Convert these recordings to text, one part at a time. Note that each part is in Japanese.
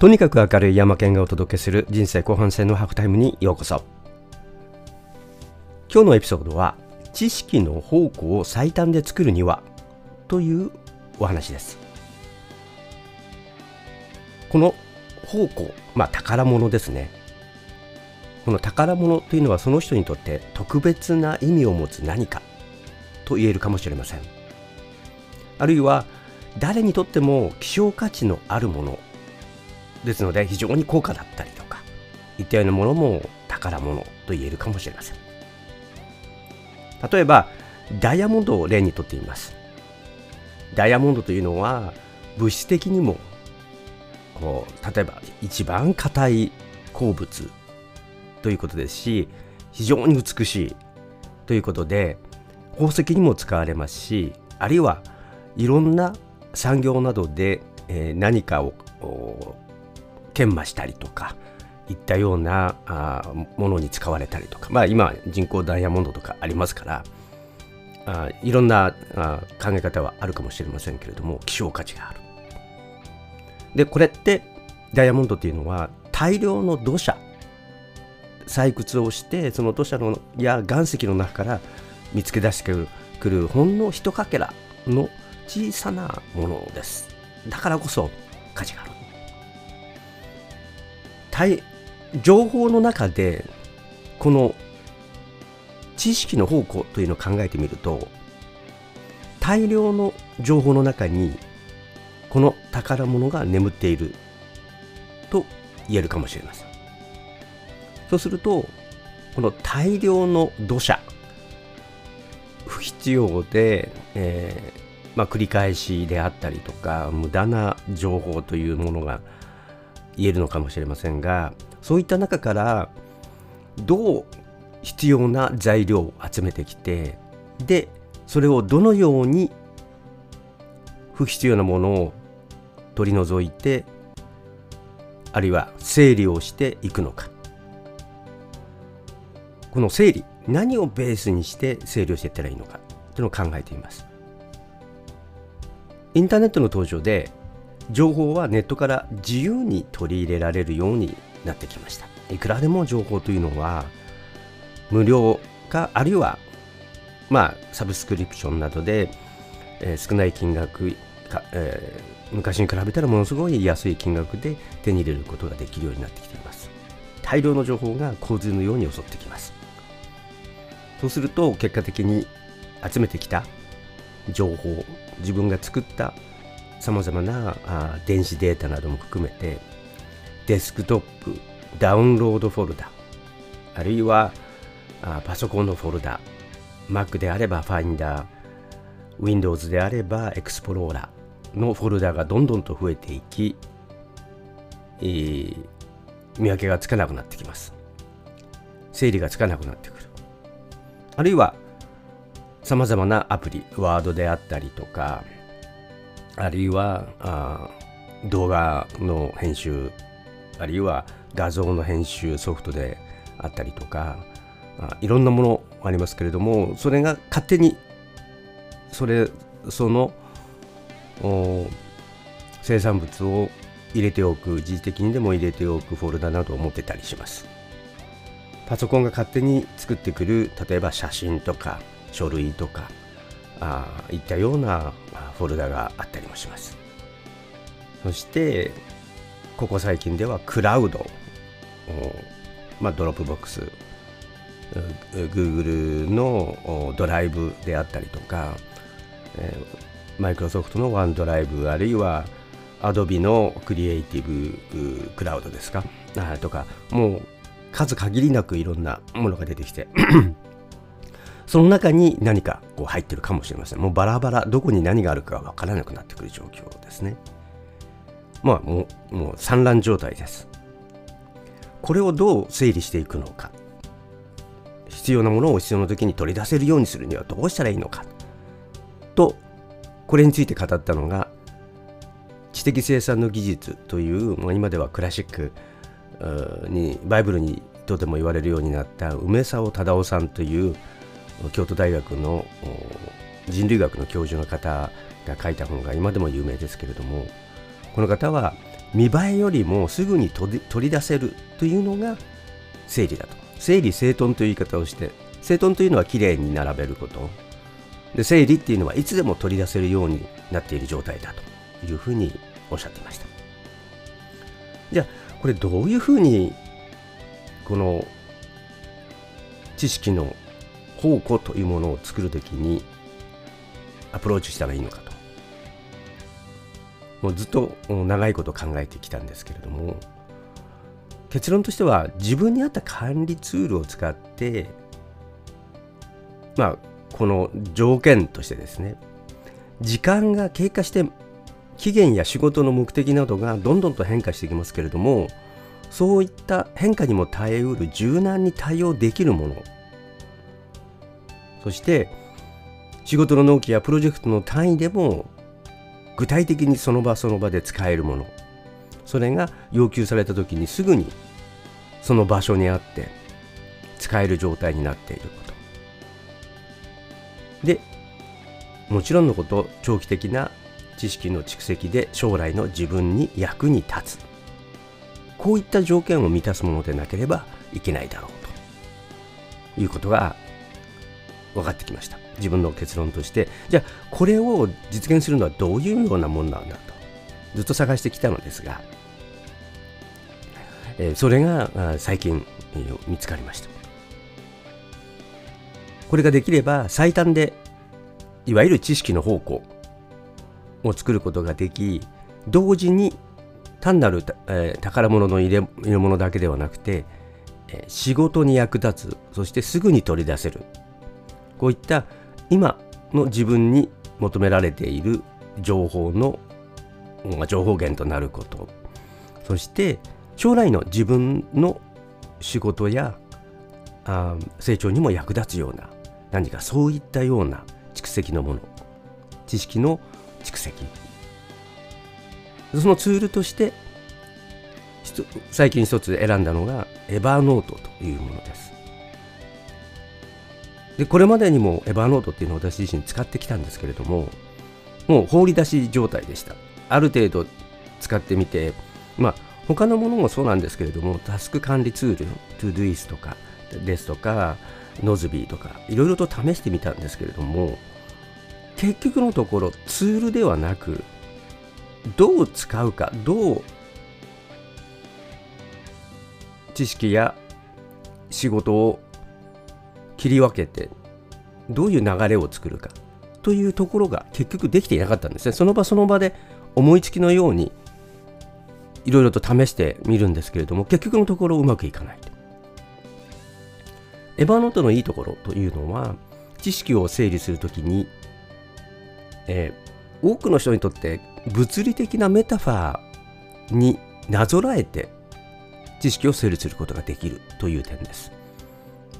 とにかく明るい山県がお届けする人生後半戦のハーフタイムにようこそ。今日のエピソードは知識の宝庫を最短で作るにはというお話です。この宝庫まあ宝物ですね。この宝物というのはその人にとって特別な意味を持つ何かと言えるかもしれません。あるいは誰にとっても希少価値のあるものですので非常に高価だったりとかいったようなものも宝物と言えるかもしれません。例えばダイヤモンドを例にとってみます。ダイヤモンドというのは物質的にもこう例えば一番硬い鉱物ということですし非常に美しいということで宝石にも使われますしあるいはいろんな産業などで、何かを研磨したりとかいったようなあものに使われたりとかまあ今人工ダイヤモンドとかありますからあいろんなあ考え方はあるかもしれませんけれども希少価値がある。でこれってダイヤモンドっていうのは大量の土砂採掘をしてその土砂のや岩石の中から見つけ出してくるほんの一かけらの小さなものですだからこそ価値がある情報の中でこの知識の宝庫というのを考えてみると大量の情報の中にこの宝物が眠っていると言えるかもしれません。そうするとこの大量の土砂不必要で、えーまあ、繰り返しであったりとか無駄な情報というものが言えるのかもしれませんがそういった中からどう必要な材料を集めてきてでそれをどのように不必要なものを取り除いてあるいは整理をしていくのか。この整理何をベースにして整理をしていったらいいのかというのを考えています。インターネットの登場で情報はネットから自由に取り入れられるようになってきました。いくらでも情報というのは無料かあるいはまあサブスクリプションなどで、えー、少ない金額か、えー、昔に比べたらものすごい安い金額で手に入れることができるようになってきています。大量の情報が洪水のように襲ってきます。そうすると結果的に集めてきた情報自分が作ったさまざまなあ電子データなども含めてデスクトップダウンロードフォルダあるいはあパソコンのフォルダ Mac であれば Finder Windows であれば Explorer のフォルダがどんどんと増えていき、えー、見分けがつかなくなってきます。整理がつかなくなってくる。あるいはさまざまなアプリワードであったりとかあるいはあ動画の編集あるいは画像の編集ソフトであったりとかあいろんなものありますけれどもそれが勝手にそれその生産物を入れておく一時的にでも入れておくフォルダなどを持ってたりします。パソコンが勝手に作ってくる例えば写真とか書類とかあいったようなフォルダがあったりもします。そしてここ最近ではクラウドまあ、 Dropbox Google のドライブであったりとか、マイクロソフトの OneDrive あるいは Adobe の Creative Cloud ですか？とかもう数限りなくいろんなものが出てきてその中に何かこう入ってるかもしれません。もうバラバラ、どこに何があるかわからなくなってくる状況ですね。まあもう、もう散乱状態です。これをどう整理していくのか。必要なものを必要な時に取り出せるようにするにはどうしたらいいのか。と、これについて語ったのが、知的生産の技術という、まあ、今ではクラシックに、バイブルにとても言われるようになった梅沢忠夫さんという京都大学の人類学の教授の方が書いた本が今でも有名ですけれどもこの方は見栄えよりもすぐに取り出せるというのが整理だと。整理整頓という言い方をして整頓というのはきれいに並べること。で整理っていうのはいつでも取り出せるようになっている状態だというふうにおっしゃっていました。じゃあこれどういうふうにこの知識の宝庫というものを作るときにアプローチしたらいいのかと。もうずっと長いこと考えてきたんですけれども結論としては自分に合った管理ツールを使ってまあこの条件としてですね時間が経過して期限や仕事の目的などがどんどんと変化していきますけれどもそういった変化にも耐えうる柔軟に対応できるものそして仕事の納期やプロジェクトの単位でも具体的にその場その場で使えるもの。それが要求された時にすぐにその場所にあって使える状態になっていること。でもちろんのこと長期的な知識の蓄積で将来の自分に役に立つ。こういった条件を満たすものでなければいけないだろうと。いうことが分かってきました。自分の結論として。じゃあこれを実現するのはどういうようなもんなんだと。ずっと探してきたのですが、えー、それが最近、えー、見つかりました。これができれば最短でいわゆる知識の方向を作ることができ同時に単なる、えー、宝物の入れ入れ物だけではなくて、えー、仕事に役立つそしてすぐに取り出せるこういった今の自分に求められている情報の、情報源となること。そして将来の自分の仕事やあ成長にも役立つような何かそういったような蓄積のもの。知識の蓄積。そのツールとして最近一つ選んだのがエバーノートというものです。でこれまでにもエバーノートっていうのを私自身使ってきたんですけれどももう放り出し状態でした。ある程度使ってみてまあ他のものもそうなんですけれどもタスク管理ツールトゥドゥイスとかですとかノズビーとかいろいろと試してみたんですけれども結局のところツールではなくどう使うかどう知識や仕事を切り分けてどういう流れを作るかというところが結局できていなかったんですねその場その場で思いつきのようにいろいろと試してみるんですけれども結局のところうまくいかないとエヴァノートのいいところというのは知識を整理するときに、えー、多くの人にとって物理的なメタファーになぞらえて知識を整理することができるという点です。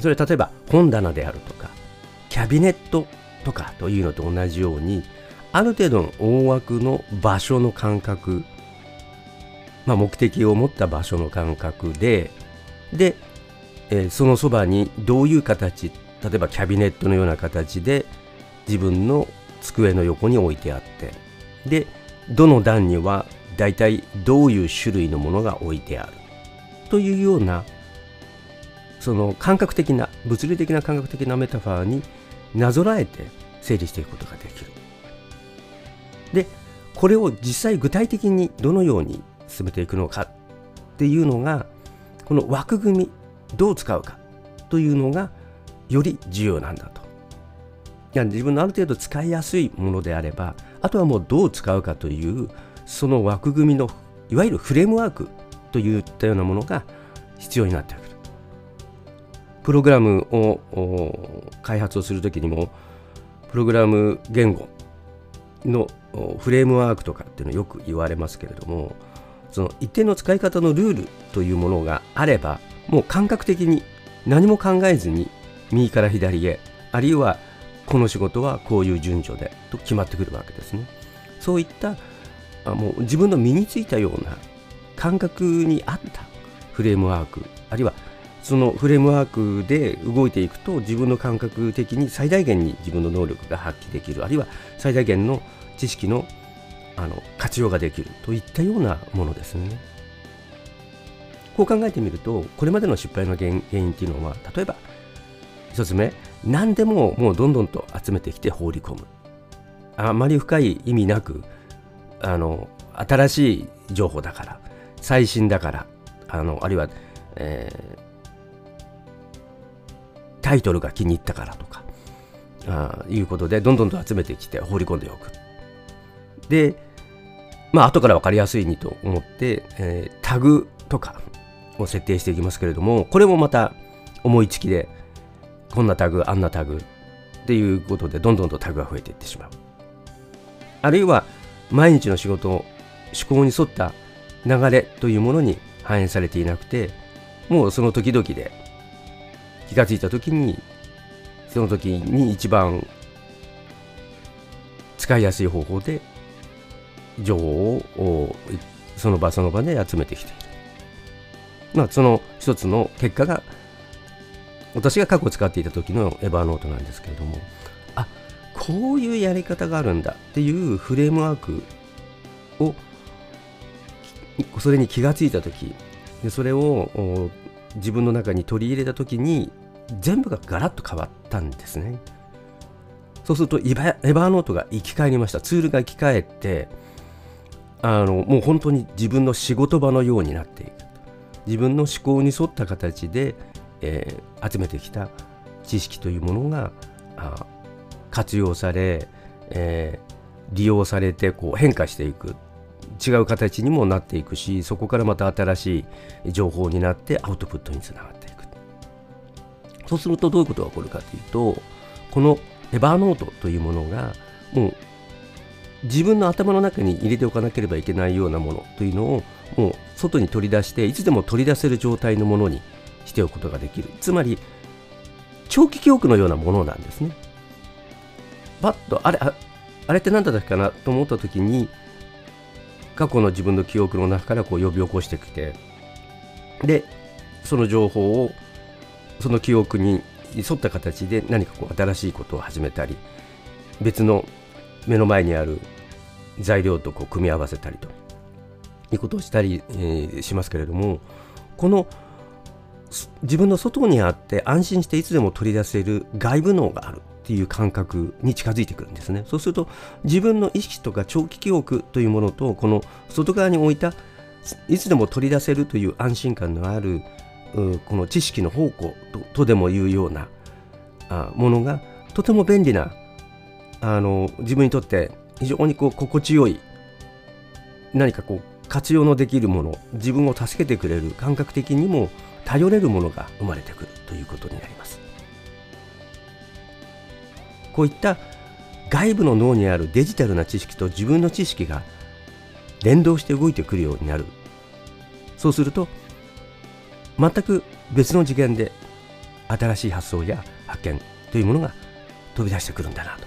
それは例えば本棚であるとかキャビネットとかというのと同じようにある程度の大枠の場所の感覚、まあ、目的を持った場所の感覚でで、えー、そのそばにどういう形例えばキャビネットのような形で自分の机の横に置いてあってでどの段には大体どういう種類のものが置いてあるというようなその感覚的な物理的な感覚的なメタファーになぞらえて整理していくことができる。でこれを実際具体的にどのように進めていくのかっていうのがこの枠組みどう使うかというのがより重要なんだと。いや自分のある程度使いやすいものであればあとはもうどう使うかというその枠組みのいわゆるフレームワークといったようなものが必要になってくる。プログラムを開発をするときにもプログラム言語のフレームワークとかっていうのよく言われますけれどもその一定の使い方のルールというものがあればもう感覚的に何も考えずに右から左へあるいはこの仕事はこういう順序でと決まってくるわけですね。そういったあもう自分の身についたような感覚に合ったフレームワークあるいはそのフレームワークで動いていくと自分の感覚的に最大限に自分の能力が発揮できるあるいは最大限の知識のあの活用ができるといったようなものですね。こう考えてみるとこれまでの失敗の原因っていうのは例えば1つ目何でももうどんどんと集めてきて放り込むあまり深い意味なくあの新しい情報だから最新だからあのあるいは、え、タイトルが気に入ったからとかあいうことでどんどんと集めてきて放り込んでおく。でまあ後から分かりやすいにと思って、えー、タグとかを設定していきますけれどもこれもまた思いつきでこんなタグあんなタグっていうことでどんどんとタグが増えていってしまう。あるいは毎日の仕事思考に沿った流れというものに反映されていなくてもうその時々で気がついた時にその時に一番使いやすい方法で情報をその場その場で集めてきている。まあ、その一つの結果が私が過去使っていた時のエヴァーノートなんですけれどもあこういうやり方があるんだっていうフレームワークをそれに気がついた時でそれを自分の中に取り入れた時に全部がガラッと変わったんですね。そうするとエヴァーノートが生き返りました。ツールが生き返ってあのもう本当に自分の仕事場のようになっていく自分の思考に沿った形で、えー、集めてきた知識というものがあ活用され、えー、利用されてこう変化していく。違う形にもなっていくしそこからまた新しい情報になってアウトプットにつながっていく。そうするとどういうことが起こるかというとこのエバーノートというものがもう自分の頭の中に入れておかなければいけないようなものというのをもう外に取り出していつでも取り出せる状態のものにしておくことができる。つまり長期記憶のようなものなんですね。パッとあれああれって何だったかなと思った時に過去の自分の記憶の中からこう呼び起こしてきてでその情報をその記憶に沿った形で何かこう新しいことを始めたり別の目の前にある材料とこう組み合わせたりということをしたり、えー、しますけれどもこの自分の外にあって安心していつでも取り出せる外部脳があるっていう感覚に近づいてくるんですね。そうすると自分の意識とか長期記憶というものとこの外側に置いたいつでも取り出せるという安心感のあるこの知識の宝庫とでもいうようなあものがとても便利なあの自分にとって非常にこう心地よい何かこう活用のできるもの自分を助けてくれる感覚的にも頼れるものが生まれてくるということになります。こういった外部の脳にあるデジタルな知識と自分の知識が連動して動いてくるようになる。そうすると全く別の次元で新しい発想や発見というものが飛び出してくるんだなと。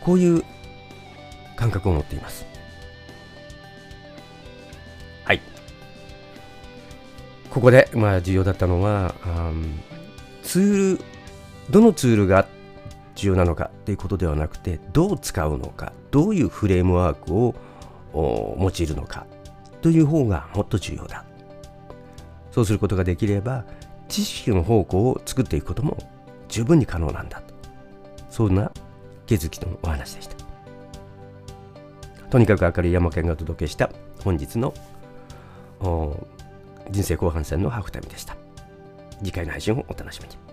こういう感覚を持っています。はい。ここでまあ重要だったのは、うん、ツールどのツールが重要なのかということではなくてどう使うのかどういうフレームワークを用いるのかという方がもっと重要だ。そうすることができれば知識の方向を作っていくことも十分に可能なんだと。そんな気づきのお話でした。とにかく明るい山県がお届けした本日の人生後半戦のハーフタイムでした。次回の配信をお楽しみに。